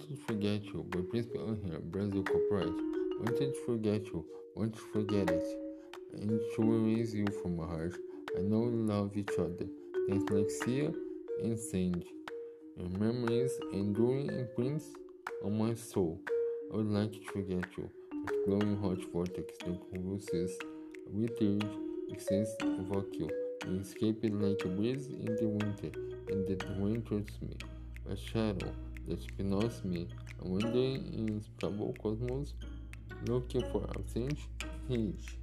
to forget you but by Príncipe Angel, Brazil Corporate. Wanted to forget you, want to forget it. And to erase you from my heart. I know we love each other. Thanks like Sia and Sandy. Your memories enduring imprints on my soul. I would like to forget you. That glowing hot vortex that convulses withered exists vacuum. You escape it like a breeze in the winter, and the rain turns me. A shadow that spins me, and wandering in troubled cosmos, looking for a change, hinge.